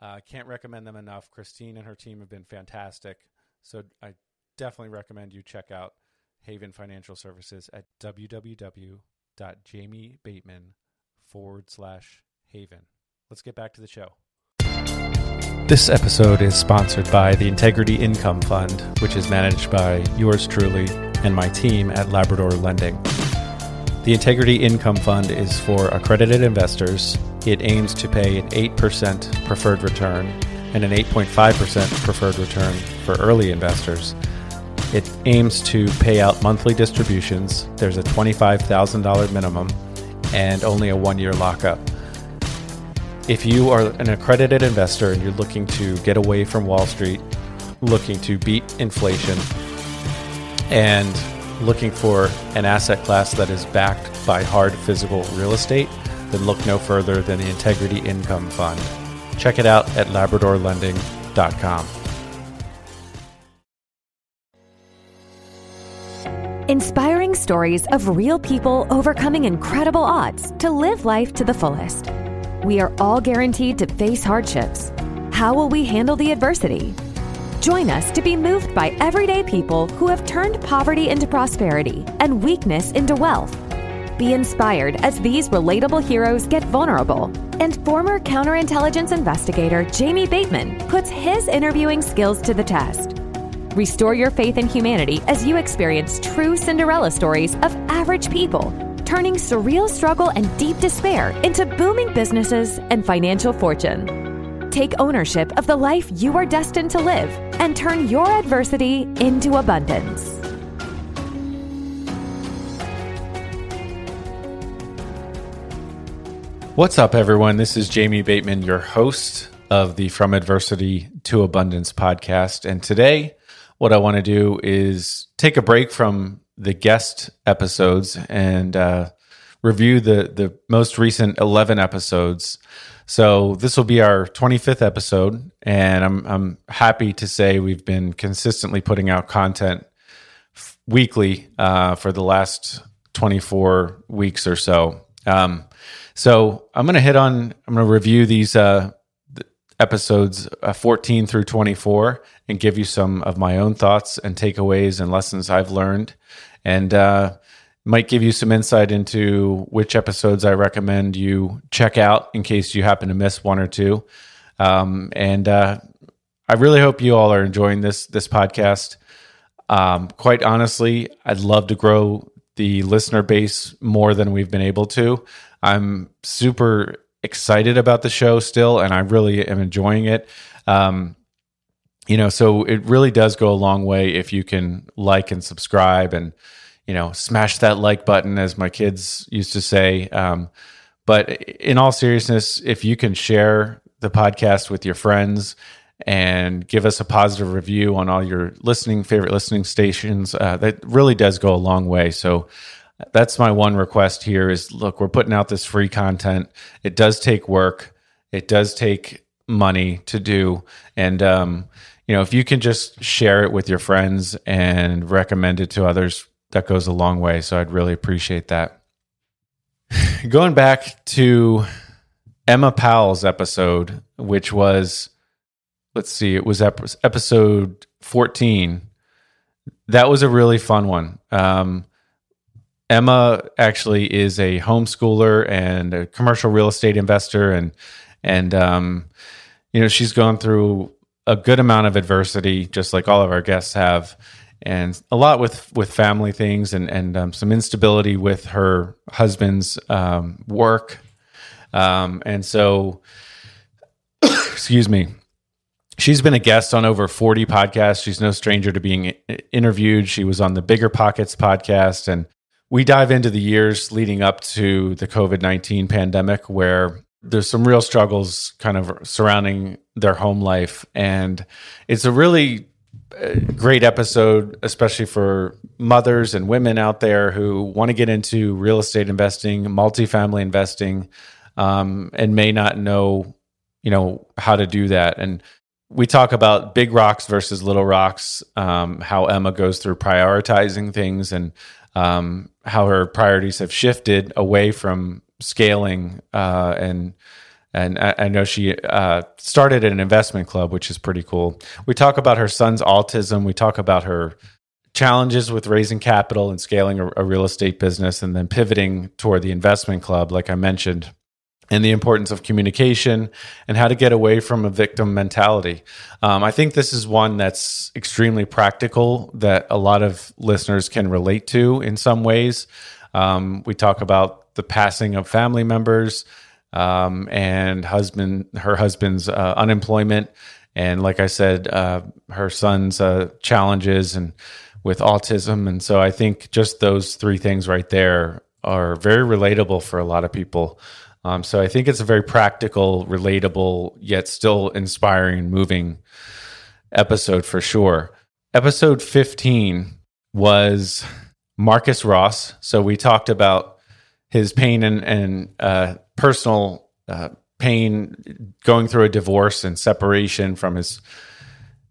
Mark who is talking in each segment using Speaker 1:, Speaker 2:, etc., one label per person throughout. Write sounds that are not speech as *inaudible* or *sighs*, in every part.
Speaker 1: Uh, can't recommend them enough. Christine and her team have been fantastic. So I definitely recommend you check out Haven Financial Services at www.jamiebateman forward slash haven. Let's get back to the show. This episode is sponsored by the Integrity Income Fund, which is managed by yours truly and my team at Labrador Lending. The Integrity Income Fund is for accredited investors. It aims to pay an 8% preferred return and an 8.5% preferred return for early investors. It aims to pay out monthly distributions. There's a $25,000 minimum and only a one year lockup. If you are an accredited investor and you're looking to get away from Wall Street, looking to beat inflation, and looking for an asset class that is backed by hard physical real estate, then look no further than the Integrity Income Fund. Check it out at labradorlending.com.
Speaker 2: Inspiring stories of real people overcoming incredible odds to live life to the fullest. We are all guaranteed to face hardships. How will we handle the adversity? Join us to be moved by everyday people who have turned poverty into prosperity and weakness into wealth. Be inspired as these relatable heroes get vulnerable. And former counterintelligence investigator Jamie Bateman puts his interviewing skills to the test. Restore your faith in humanity as you experience true Cinderella stories of average people turning surreal struggle and deep despair into booming businesses and financial fortune. Take ownership of the life you are destined to live and turn your adversity into abundance.
Speaker 1: What's up, everyone? This is Jamie Bateman, your host of the From Adversity to Abundance podcast. And today, what I want to do is take a break from the guest episodes and uh, review the the most recent 11 episodes. So this will be our 25th episode, and I'm I'm happy to say we've been consistently putting out content f- weekly uh, for the last 24 weeks or so. Um, so I'm going to hit on I'm going to review these uh, episodes uh, 14 through 24 and give you some of my own thoughts and takeaways and lessons I've learned and uh, might give you some insight into which episodes I recommend you check out in case you happen to miss one or two. Um, and uh, I really hope you all are enjoying this this podcast. Um, quite honestly, I'd love to grow the listener base more than we've been able to. I'm super excited about the show still, and I really am enjoying it. Um, you know, so it really does go a long way if you can like and subscribe and, you know, smash that like button, as my kids used to say. Um, but in all seriousness, if you can share the podcast with your friends and give us a positive review on all your listening favorite listening stations, uh, that really does go a long way. So that's my one request here is look, we're putting out this free content. It does take work. It does take money to do. And, um, you know, if you can just share it with your friends and recommend it to others, that goes a long way. So I'd really appreciate that. *laughs* Going back to Emma Powell's episode, which was, let's see, it was episode 14. That was a really fun one. Um, Emma actually is a homeschooler and a commercial real estate investor, and and um, you know she's gone through a good amount of adversity, just like all of our guests have, and a lot with with family things and and um, some instability with her husband's um, work, um, and so *coughs* excuse me. She's been a guest on over 40 podcasts. She's no stranger to being interviewed. She was on the BiggerPockets podcast. And we dive into the years leading up to the COVID 19 pandemic, where there's some real struggles kind of surrounding their home life. And it's a really great episode, especially for mothers and women out there who want to get into real estate investing, multifamily investing, um, and may not know you know how to do that. And we talk about big rocks versus little rocks um, how emma goes through prioritizing things and um, how her priorities have shifted away from scaling uh, and and I, I know she uh, started an investment club, which is pretty cool. We talk about her son's autism. We talk about her challenges with raising capital and scaling a, a real estate business, and then pivoting toward the investment club, like I mentioned and the importance of communication and how to get away from a victim mentality. Um, I think this is one that's extremely practical that a lot of listeners can relate to in some ways. Um, we talk about the passing of family members um, and husband, her husband's uh, unemployment, and like I said, uh, her son's uh, challenges and with autism. And so I think just those three things right there are very relatable for a lot of people. Um, so I think it's a very practical, relatable, yet still inspiring, moving episode for sure. Episode 15 was Marcus Ross. So we talked about his pain and, and uh, personal uh, pain going through a divorce and separation from his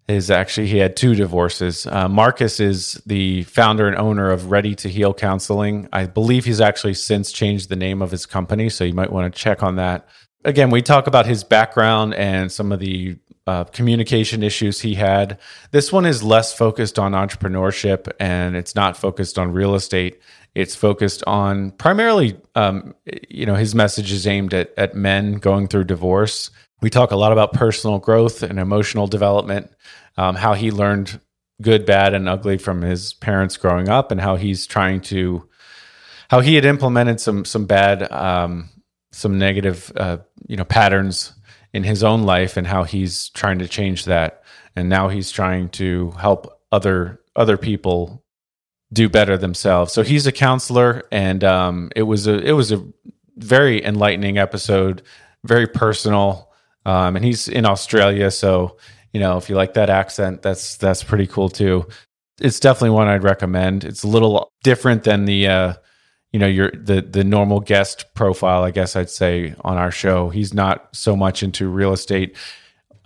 Speaker 1: is actually he had two divorces. Uh, Marcus is the founder and owner of Ready to Heal Counseling. I believe he's actually since changed the name of his company, so you might want to check on that. Again, we talk about his background and some of the uh, communication issues he had. This one is less focused on entrepreneurship and it's not focused on real estate. It's focused on primarily, um, you know, his message is aimed at, at men going through divorce. We talk a lot about personal growth and emotional development um, how he learned good, bad, and ugly from his parents growing up, and how he's trying to how he had implemented some some bad, um, some negative, uh, you know, patterns in his own life, and how he's trying to change that, and now he's trying to help other other people do better themselves. So he's a counselor, and um, it was a it was a very enlightening episode, very personal, um, and he's in Australia, so you know, if you like that accent, that's that's pretty cool too. It's definitely one I'd recommend. It's a little different than the uh, you know, your the the normal guest profile, I guess I'd say on our show. He's not so much into real estate.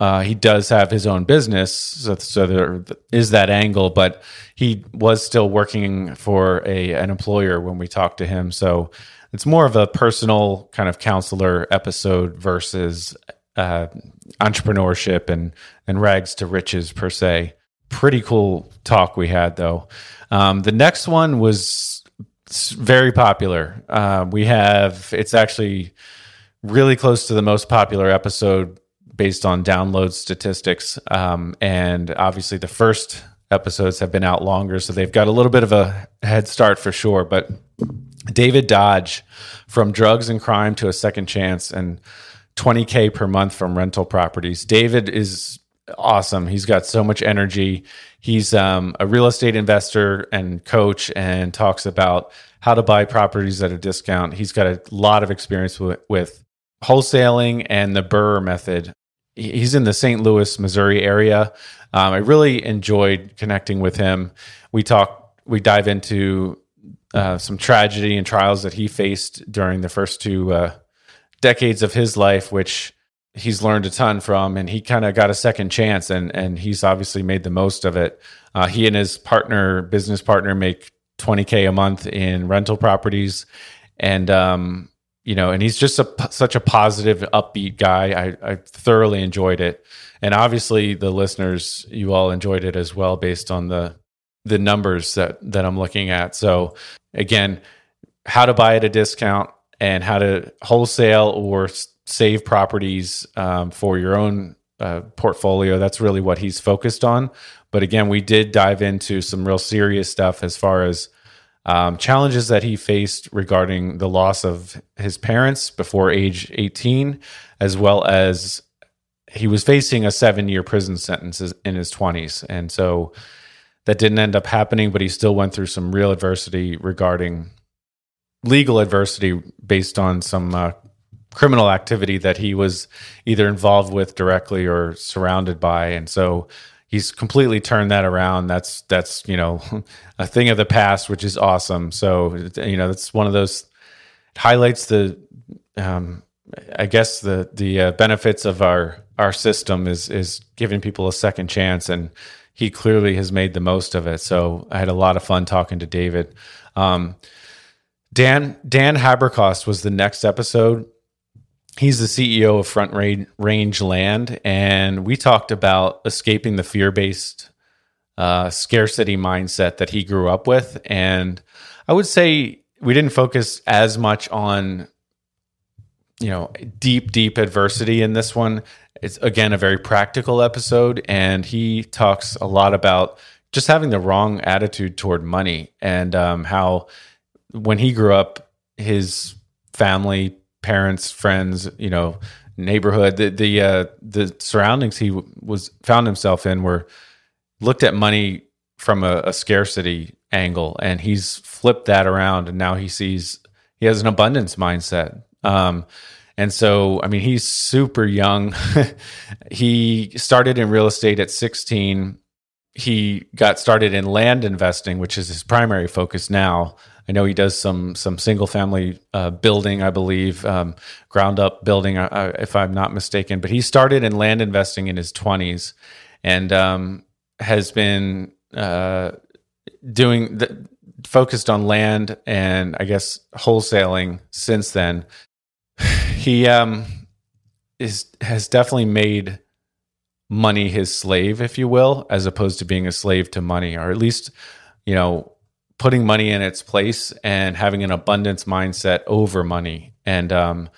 Speaker 1: Uh, he does have his own business, so, so there is that angle. But he was still working for a an employer when we talked to him. So it's more of a personal kind of counselor episode versus uh, entrepreneurship and and rags to riches per se. Pretty cool talk we had though. Um, the next one was very popular. Uh, we have it's actually really close to the most popular episode based on download statistics, um, and obviously the first episodes have been out longer, so they've got a little bit of a head start for sure. But David Dodge, from drugs and crime to a second chance, and 20K per month from rental properties. David is awesome. He's got so much energy. He's um, a real estate investor and coach and talks about how to buy properties at a discount. He's got a lot of experience with, with wholesaling and the BRRRR method. He's in the St. Louis, Missouri area. Um, I really enjoyed connecting with him. We talk, we dive into uh, some tragedy and trials that he faced during the first two uh, decades of his life, which he's learned a ton from, and he kind of got a second chance, and and he's obviously made the most of it. Uh, he and his partner, business partner, make 20k a month in rental properties, and um, you know, and he's just a, such a positive, upbeat guy. I, I thoroughly enjoyed it, and obviously the listeners, you all enjoyed it as well, based on the the numbers that that I'm looking at. So again, how to buy at a discount and how to wholesale or save properties um, for your own uh, portfolio. That's really what he's focused on. But again, we did dive into some real serious stuff as far as um, challenges that he faced regarding the loss of his parents before age 18, as well as he was facing a seven year prison sentence in his 20s. And so that didn't end up happening, but he still went through some real adversity regarding legal adversity based on some uh, criminal activity that he was either involved with directly or surrounded by. And so he's completely turned that around. That's that's you know *laughs* a thing of the past, which is awesome. So you know that's one of those highlights the um, I guess the the uh, benefits of our our system is is giving people a second chance, and he clearly has made the most of it. So I had a lot of fun talking to David. Um, Dan Dan Haberkost was the next episode. He's the CEO of Front Range Land, and we talked about escaping the fear based uh, scarcity mindset that he grew up with. And I would say we didn't focus as much on you know deep deep adversity in this one it's again a very practical episode and he talks a lot about just having the wrong attitude toward money and um, how when he grew up his family parents, friends, you know, neighborhood, the the uh, the surroundings he w- was found himself in were looked at money from a, a, scarcity angle, and he's flipped that around, and now he sees he has an abundance mindset. Um, and so, I mean, he's super young. *laughs* he started in real estate at 16. He got started in land investing, which is his primary focus now. I know he does some some single family uh, building, I believe, um, ground up building, uh, uh, if I'm not mistaken. But he started in land investing in his 20s and um, has been uh, doing the, focused on land and I guess wholesaling since then. *sighs* He um, is has definitely made money his slave, if you will, as opposed to being a slave to money, or at least you know putting money in its place and having an abundance mindset over money. And um,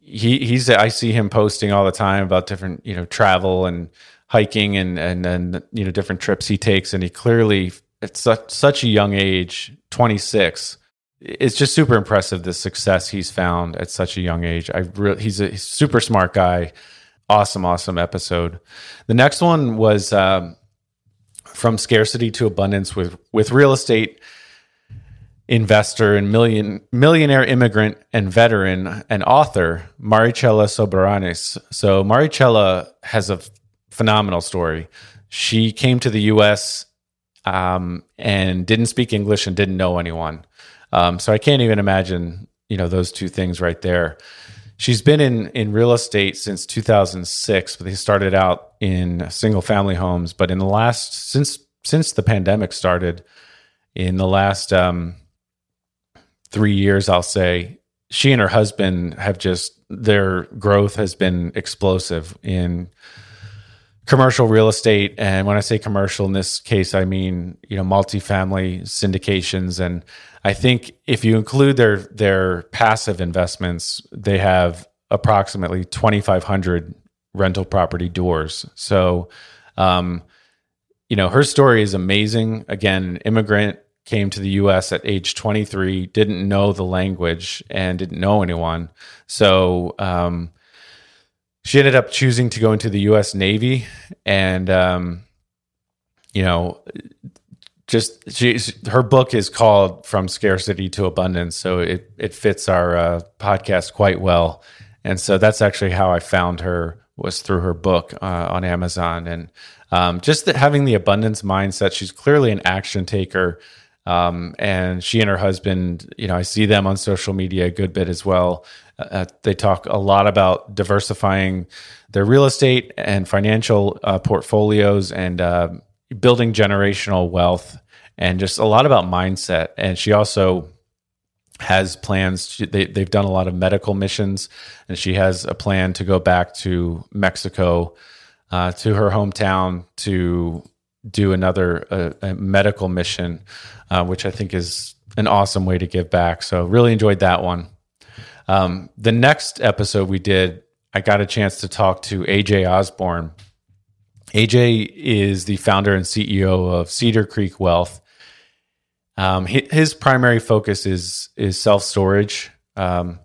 Speaker 1: he he's I see him posting all the time about different you know travel and hiking and and and you know different trips he takes, and he clearly at such such a young age, twenty six. It's just super impressive the success he's found at such a young age. I really, he's a super smart guy. Awesome, awesome episode. The next one was um, from scarcity to abundance with with real estate investor and million millionaire immigrant and veteran and author Maricela Soberanes. So Maricela has a phenomenal story. She came to the U.S. Um, and didn't speak English and didn't know anyone. Um, so I can't even imagine, you know, those two things right there. She's been in in real estate since 2006, but they started out in single family homes. But in the last since since the pandemic started, in the last um, three years, I'll say she and her husband have just their growth has been explosive in commercial real estate and when i say commercial in this case i mean you know multifamily syndications and I think if you include their their passive investments, they have approximately 2,500 rental property doors. So, um, you know, her story is amazing. Again, an immigrant came to the U.S. at age 23, didn't know the language and didn't know anyone. So, um, she ended up choosing to go into the U.S. Navy, and um, you know, just she's her book is called From Scarcity to Abundance, so it it fits our uh, podcast quite well. And so that's actually how I found her was through her book uh, on Amazon, and um, just having the abundance mindset. She's clearly an action taker, um, and she and her husband, you know, I see them on social media a good bit as well. Uh, uh they talk a lot about diversifying their real estate and financial uh, portfolios and uh, building generational wealth and just a lot about mindset. And she also has plans. They, they've done a lot of medical missions, and she has a plan to go back to Mexico, uh, to her hometown, to do another uh, medical mission, uh, which I think is an awesome way to give back. So, really enjoyed that one. Um, the next episode we did, I got a chance to talk to AJ Osborne. AJ is the founder and CEO of Cedar Creek Wealth. Um, his primary focus is is self storage, um,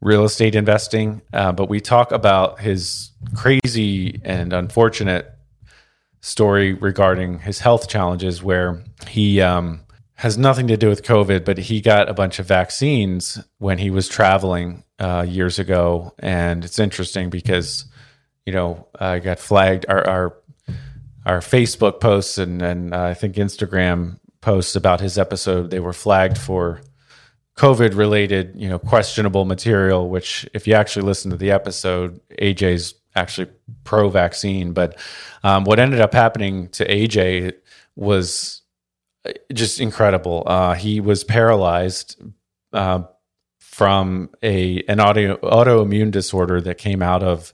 Speaker 1: real estate investing, uh, but we talk about his crazy and unfortunate story regarding his health challenges, where he um, has nothing to do with COVID, but he got a bunch of vaccines when he was traveling uh, years ago, and it's interesting because you know I got flagged our our, our Facebook posts and and uh, I think Instagram posts about his episode. They were flagged for COVID related, you know, questionable material. Which, if you actually listen to the episode, AJ's actually pro vaccine. But um, what ended up happening to AJ was uh, just incredible. Uh, he was paralyzed uh, from a an auto, autoimmune disorder that came out of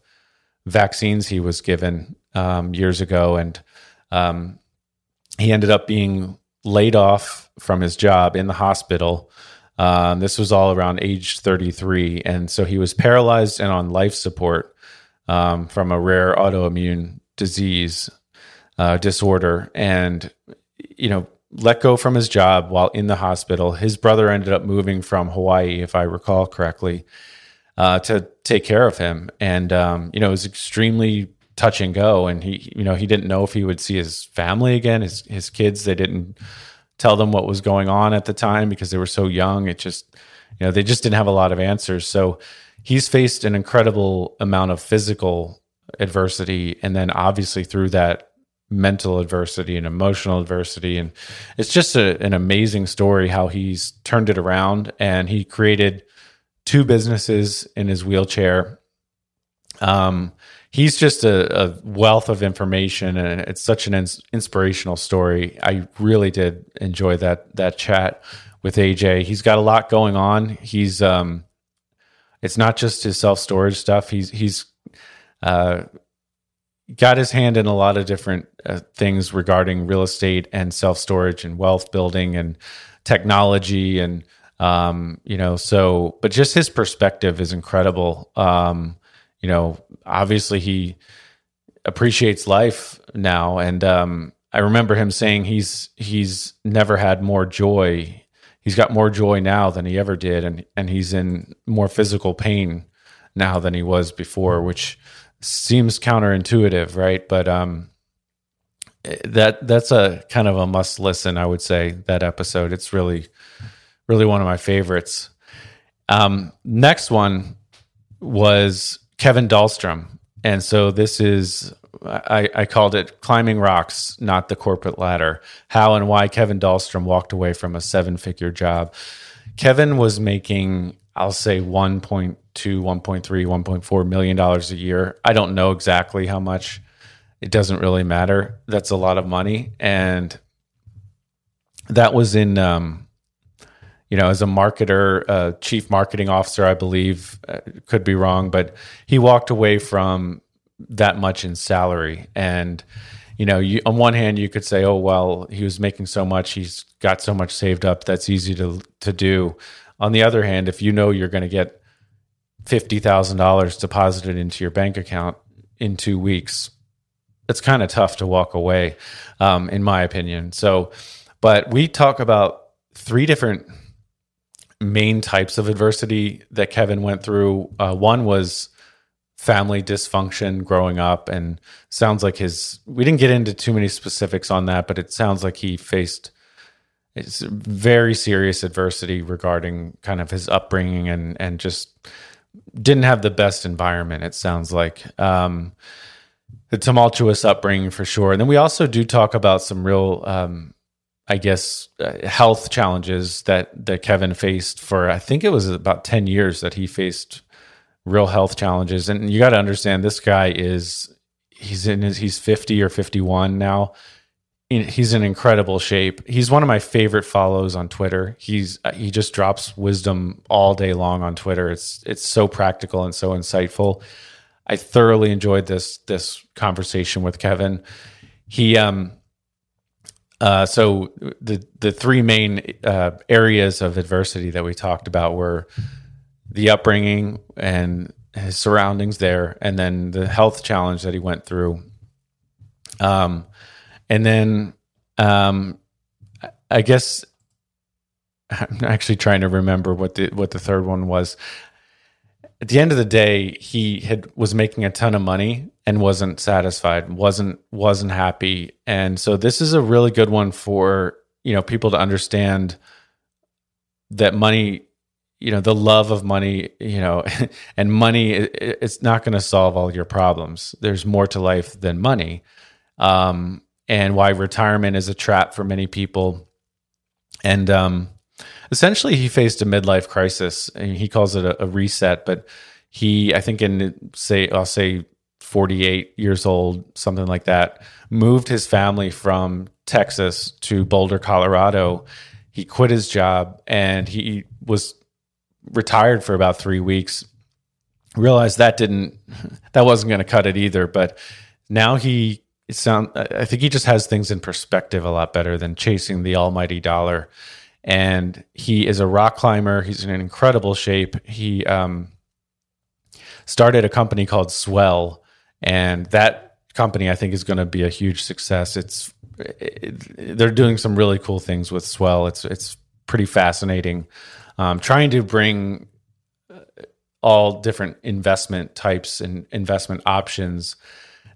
Speaker 1: vaccines he was given um, years ago, and um, he ended up being laid off from his job in the hospital. Um, this was all around age 33, and so he was paralyzed and on life support um, from a rare autoimmune disease uh, disorder, and you know let go from his job while in the hospital. His brother ended up moving from Hawaii, if I recall correctly, uh, to take care of him. And, um, you know, it was extremely touch and go. And he, you know, he didn't know if he would see his family again, his, his kids. They didn't tell them what was going on at the time because they were so young. It just, you know, they just didn't have a lot of answers. So he's faced an incredible amount of physical adversity. And then obviously through that, mental adversity and emotional adversity. And it's just a, an amazing story how he's turned it around and he created two businesses in his wheelchair. Um, he's just a, a, wealth of information and it's such an ins- inspirational story. I really did enjoy that that chat with aj he's got a lot going on. He's um it's not just his self-storage stuff. He's he's uh got his hand in a lot of different uh, things regarding real estate and self storage and wealth building and technology and um, you know so but just his perspective is incredible. Um, you know obviously he appreciates life now and um, I remember him saying he's he's never had more joy he's got more joy now than he ever did and and he's in more physical pain now than he was before which seems counterintuitive, right? But um, that that's a kind of a must listen. I would say that episode. It's really, really one of my favorites. Um, next one was Kevin Dahlstrom, and so this is I, I, called it climbing rocks, not the corporate ladder. How and why Kevin Dahlstrom walked away from a seven figure job. Kevin was making, I'll say, 1.2 1.3, 1.4 million dollars a year. I don't know exactly how much. It doesn't really matter. That's a lot of money, and that was in, um, you know, as a marketer, uh, chief marketing officer, I believe. Uh, could be wrong, but he walked away from that much in salary, and you know, you, on one hand, you could say, "Oh, well, he was making so much; he's got so much saved up. That's easy to to do." On the other hand, if you know you're going to get $50,000 deposited into your bank account in two weeks, it's kind of tough to walk away, um, in my opinion. So, but we talk about three different main types of adversity that Kevin went through. Uh, one was family dysfunction growing up, and sounds like his, we didn't get into too many specifics on that, but it sounds like he faced very serious adversity regarding kind of his upbringing and and just didn't have the best environment. It sounds like um, the tumultuous upbringing for sure. And then we also do talk about some real, um, I guess, uh, health challenges that that Kevin faced for. I think it was about ten years that he faced real health challenges. And you got to understand, this guy is he's in his he's fifty or fifty one now he's in incredible shape. He's one of my favorite follows on Twitter. He's uh, he just drops wisdom all day long on Twitter. It's it's so practical and so insightful. I thoroughly enjoyed this this conversation with Kevin. He um uh so the the three main uh areas of adversity that we talked about were the upbringing and his surroundings there, and then the health challenge that he went through. Um, and then um, I guess I'm actually trying to remember what the what the third one was. At the end of the day, he had was making a ton of money and wasn't satisfied, wasn't wasn't happy, and so this is a really good one for you know people to understand that money you know the love of money you know *laughs* and money it's not going to solve all your problems. There's more to life than money. Um, and why retirement is a trap for many people. And um, essentially he faced a midlife crisis. He calls it a, a reset but he i think in say i'll say 48 years old something like that moved his family from texas to boulder colorado. He quit his job and he was retired for about three weeks. Realized that didn't *laughs* that wasn't going to cut it either. But now he sound I think he just has things in perspective a lot better than chasing the almighty dollar. And he is a rock climber. He's in incredible shape. He um, started a company called Swell, and that company I think is going to be a huge success. It's it, they're doing some really cool things with Swell. It's it's pretty fascinating um, trying to bring uh, all different investment types and investment options,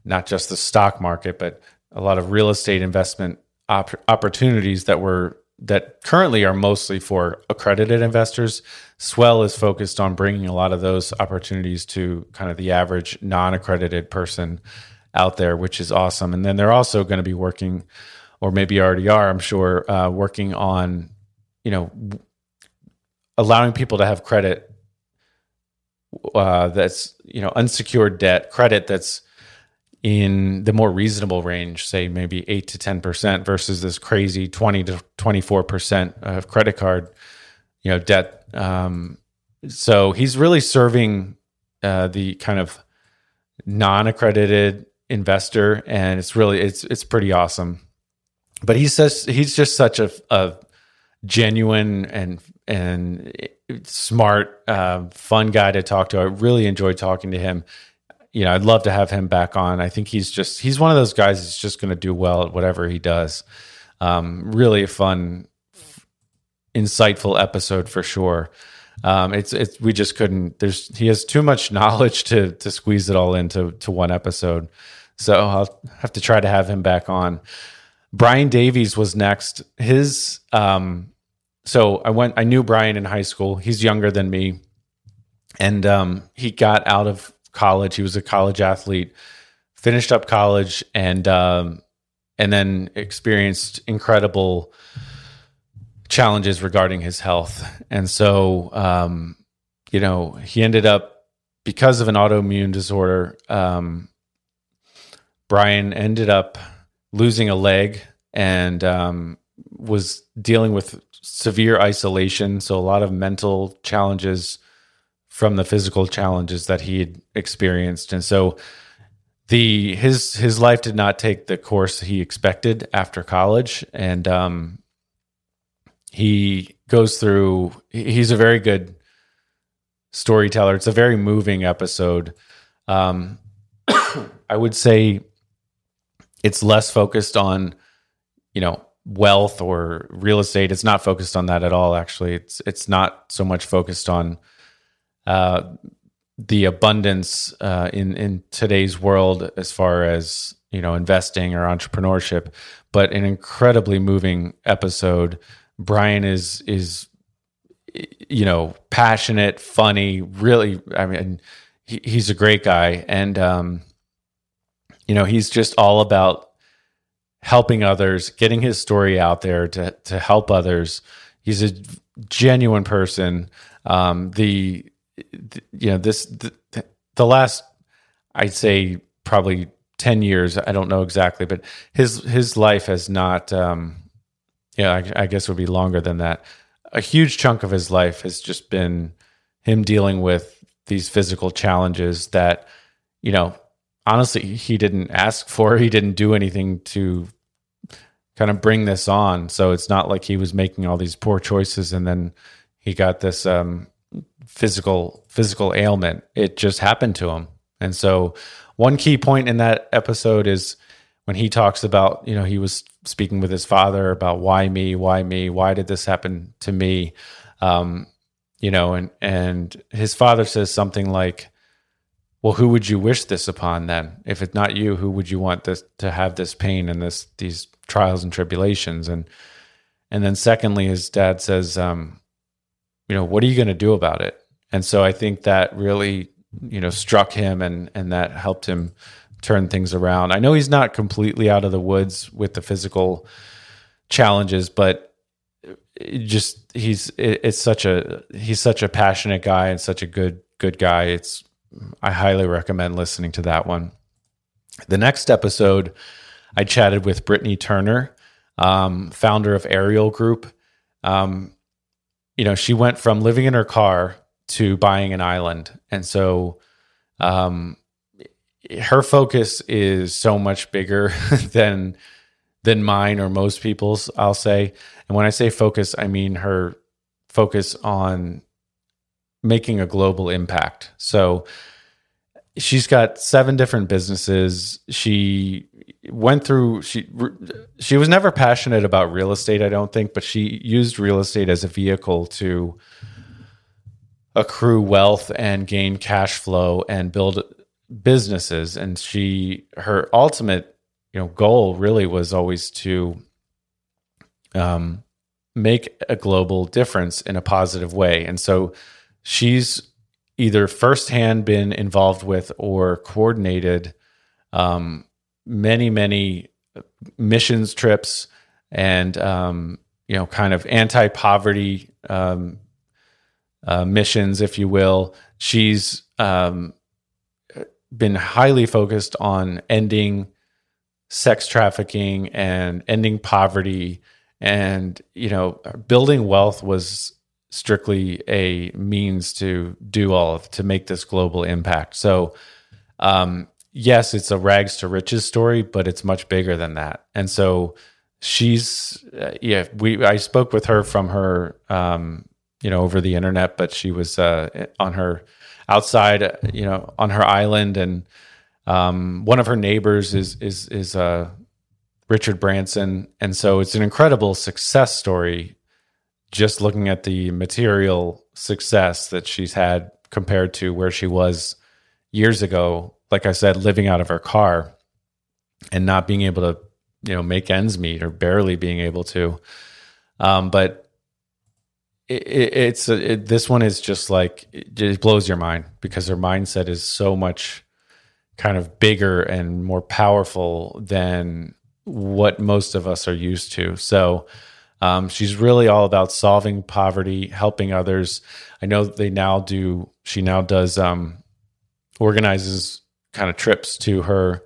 Speaker 1: not just the stock market, but a lot of real estate investment op- opportunities that were that currently are mostly for accredited investors. Swell is focused on bringing a lot of those opportunities to kind of the average non-accredited person out there, which is awesome. And then they're also going to be working, or maybe already are, I'm sure, uh, working on you know allowing people to have credit uh, that's you know unsecured debt credit that's in the more reasonable range, say maybe eight to ten percent, versus this crazy twenty to twenty four percent of credit card, you know, debt. Um, so he's really serving uh, the kind of non accredited investor, and it's really it's it's pretty awesome. But he says he's just such a, a genuine and and smart, uh, fun guy to talk to. I really enjoyed talking to him. You know, I'd love to have him back on. I think he's just he's one of those guys that's just going to do well at whatever he does. Um, really fun, insightful episode for sure. Um, it's it's we just couldn't. There's he has too much *laughs* knowledge to to squeeze it all into to one episode. So I'll have to try to have him back on. Brian Davies was next. His um, so I went. I knew Brian in high school. He's younger than me, and um, he got out of college. He was a college athlete, finished up college, and um, and then experienced incredible challenges regarding his health. And so, um, you know, he ended up because of an autoimmune disorder. Um, Brian ended up losing a leg and um, was dealing with severe isolation. So, a lot of mental challenges from the physical challenges that he had experienced. And so, the his his life did not take the course he expected after college and um, he goes through he's a very good storyteller it's a very moving episode um, *coughs* i would say it's less focused on you know wealth or real estate it's not focused on that at all actually. It's it's not so much focused on uh, the abundance uh, in in today's world as far as you know investing or entrepreneurship but an incredibly moving episode. Brian is is you know passionate funny really i mean he, he's a great guy. And um you know he's just all about helping others, getting his story out there to to help others. He's a genuine person. Um, the, the, you know this the, the last I'd say probably ten years. I don't know exactly, but his his life has not. Um, yeah, I, I guess would be longer than that. A huge chunk of his life has just been him dealing with these physical challenges that you know honestly he didn't ask for he didn't do anything to kind of bring this on so it's not like he was making all these poor choices and then he got this um physical physical ailment. It just happened to him. And so one key point in that episode is when he talks about, you know, he was speaking with his father about why me, why me, why did this happen to me? Um, you know, and and his father says something like, "Well, who would you wish this upon then? If it's not you, who would you want this to have this pain and this these trials and tribulations?" And and then secondly, his dad says, um, "You know, what are you going to do about it?" And so I think that really, you know, struck him and and that helped him turn things around. I know he's not completely out of the woods with the physical challenges, but just he's it's such a he's such a passionate guy and such a good good guy. It's I highly recommend listening to that one. The next episode, I chatted with Brittany Turner, um, founder of Aerial Group. Um, you know, she went from living in her car to buying an island, and so um, her focus is so much bigger *laughs* than than mine or most people's, I'll say. And when I say focus, I mean her focus on making a global impact. So she's got seven different businesses. She went through she she was never passionate about real estate, I don't think, but she used real estate as a vehicle to accrue wealth and gain cash flow and build businesses and she her ultimate you know goal really was always to um, make a global difference in a positive way and so she's either firsthand been involved with or coordinated um, many many missions trips and um, you know kind of anti-poverty um, uh, missions if you will. She's um, been highly focused on ending sex trafficking and ending poverty. And you know building wealth was strictly a means to do all of to make this global impact. So um, yes it's a rags to riches story but it's much bigger than that. And so she's uh, yeah we i spoke with her from her um, you know over the internet but she was uh, on her outside you know on her island. And um, one of her neighbors is is is uh, Richard Branson, and so it's an incredible success story. Just looking at the material success that she's had compared to where she was years ago, like I said, living out of her car and not being able to, you know, make ends meet or barely being able to. Um, but it, it, it's it, this one is just like it blows your mind because her mindset is so much kind of bigger and more powerful than what most of us are used to. So um, she's really all about solving poverty, helping others. I know they now do. She now does um, organizes kind of trips to her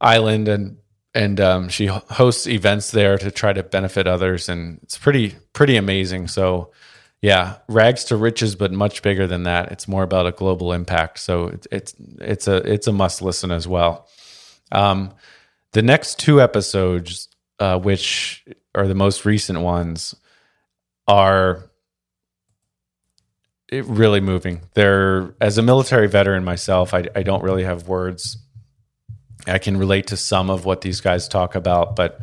Speaker 1: island and and um, she hosts events there to try to benefit others, and it's pretty pretty amazing. So yeah, rags to riches, but much bigger than that. It's more about a global impact. So it's it's it's a it's a must listen as well. Um, the next two episodes, uh, which are the most recent ones, are really moving. They're as a military veteran myself, I, I don't really have words. I can relate to some of what these guys talk about, but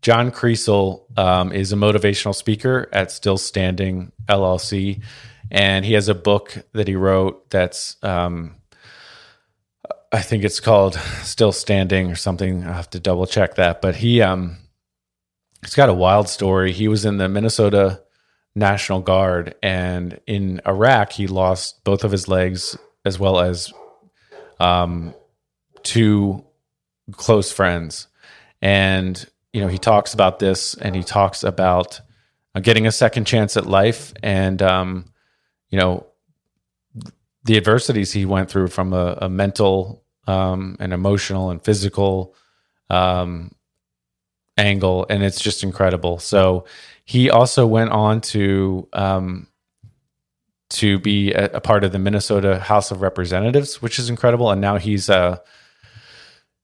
Speaker 1: John Kriesel um, is a motivational speaker at Still Standing LLC, and he has a book that he wrote that's um, I think it's called Still Standing or something. I have to double check that, but he um, he's got a wild story. He was in the Minnesota National Guard, and in Iraq, he lost both of his legs as well as um, two close friends, and you know, he talks about this and he talks about uh, getting a second chance at life and, um, you know, the adversities he went through from a, a mental um, and emotional and physical um, angle. And it's just incredible. So he also went on to, um, to be a, a, part of the Minnesota House of Representatives, which is incredible. And now he's, uh,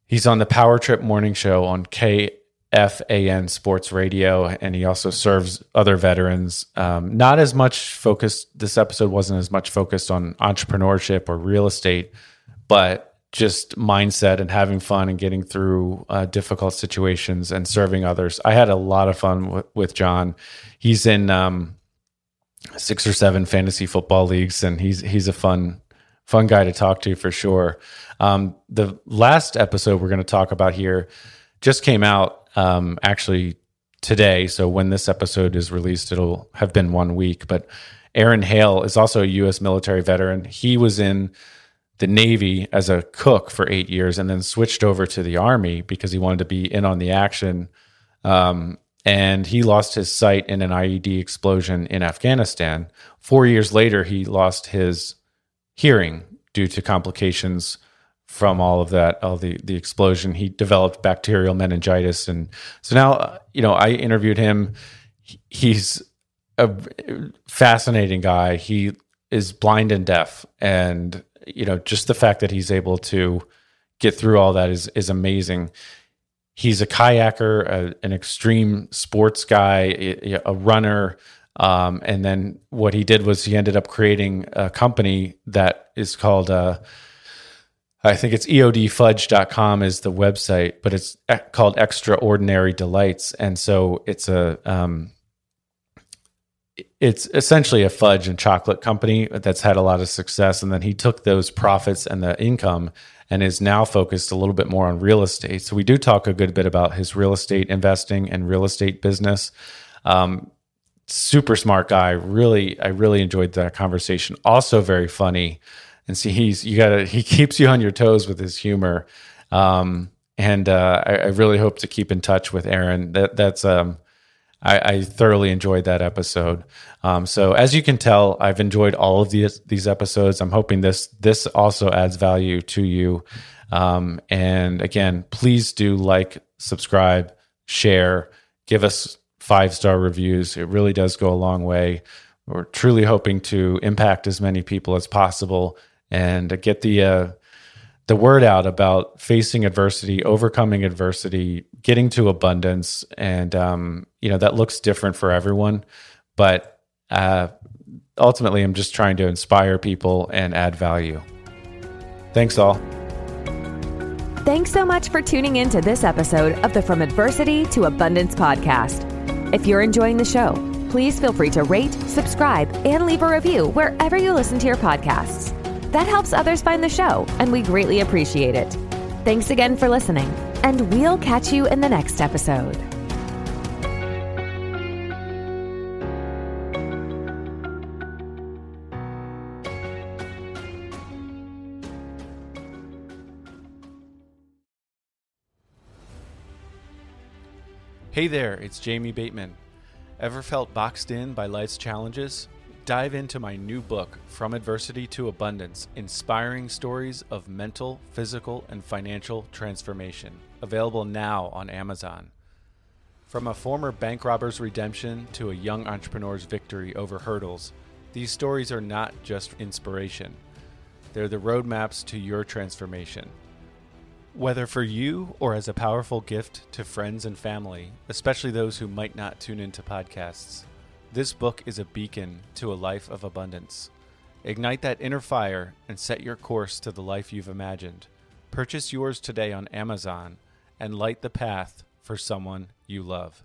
Speaker 1: he's on the Power Trip morning show on K FAN Sports Radio, and he also serves other veterans. Um, not as much focused, this episode wasn't as much focused on entrepreneurship or real estate, but just mindset and having fun and getting through uh, difficult situations and serving others. I had a lot of fun w- with John. He's in um, six or seven fantasy football leagues, and he's he's a fun fun guy to talk to for sure. Um, the last episode we're going to talk about here just came out um, actually today. So when this episode is released, it'll have been one week. But Aaron Hale is also a U.S. military veteran. He was in the Navy as a cook for eight years and then switched over to the Army because he wanted to be in on the action. Um, and he lost his sight in an IED explosion in Afghanistan. Four years later, he lost his hearing due to complications from all of that, all the the explosion. He developed bacterial meningitis, and so now you know I interviewed him. He's a fascinating guy. He is blind and deaf, and you know just the fact that he's able to get through all that is is amazing. He's a kayaker, a, an extreme sports guy, a, runner. Um, and then what he did was he ended up creating a company that is called uh, I think it's eodfudge.com is the website, but it's called Extraordinary Delights. And so it's a, um, it's essentially a fudge and chocolate company that's had a lot of success. And then he took those profits and the income and is now focused a little bit more on real estate. So we do talk a good bit about his real estate investing and real estate business. Um, super smart guy. Really, I really enjoyed that conversation. Also very funny and see he's you gotta he *laughs* keeps you on your toes with his humor um, and uh, I, I, really hope to keep in touch with aaron that that's um, I, I, thoroughly enjoyed that episode. Um, so as you can tell i've enjoyed all of these these episodes. I'm hoping this this also adds value to you. Um, and again please do like subscribe share give us five star reviews. It really does go a long way. We're truly hoping to impact as many people as possible and get the uh, the word out about facing adversity, overcoming adversity, getting to abundance, and um, you know that looks different for everyone, but uh, ultimately, I'm just trying to inspire people and add value. Thanks all.
Speaker 2: Thanks so much for tuning in to this episode of the From Adversity to Abundance podcast. If you're enjoying the show, please feel free to rate, subscribe, and leave a review wherever you listen to your podcasts. That helps others find the show, and we greatly appreciate it. Thanks again for listening, and we'll catch you in the next episode.
Speaker 1: Hey there, it's Jamie Bateman. Ever felt boxed in by life's challenges? Dive into my new book, From Adversity to Abundance Inspiring Stories of Mental, Physical, and Financial Transformation. Available now on Amazon. From a former bank robber's redemption to a young entrepreneur's victory over hurdles, these stories are not just inspiration, they're the roadmaps to your transformation. Whether for you or as a powerful gift to friends and family, especially those who might not tune into podcasts. This book is a beacon to a life of abundance. Ignite that inner fire and set your course to the life you've imagined. Purchase yours today on Amazon and light the path for someone you love.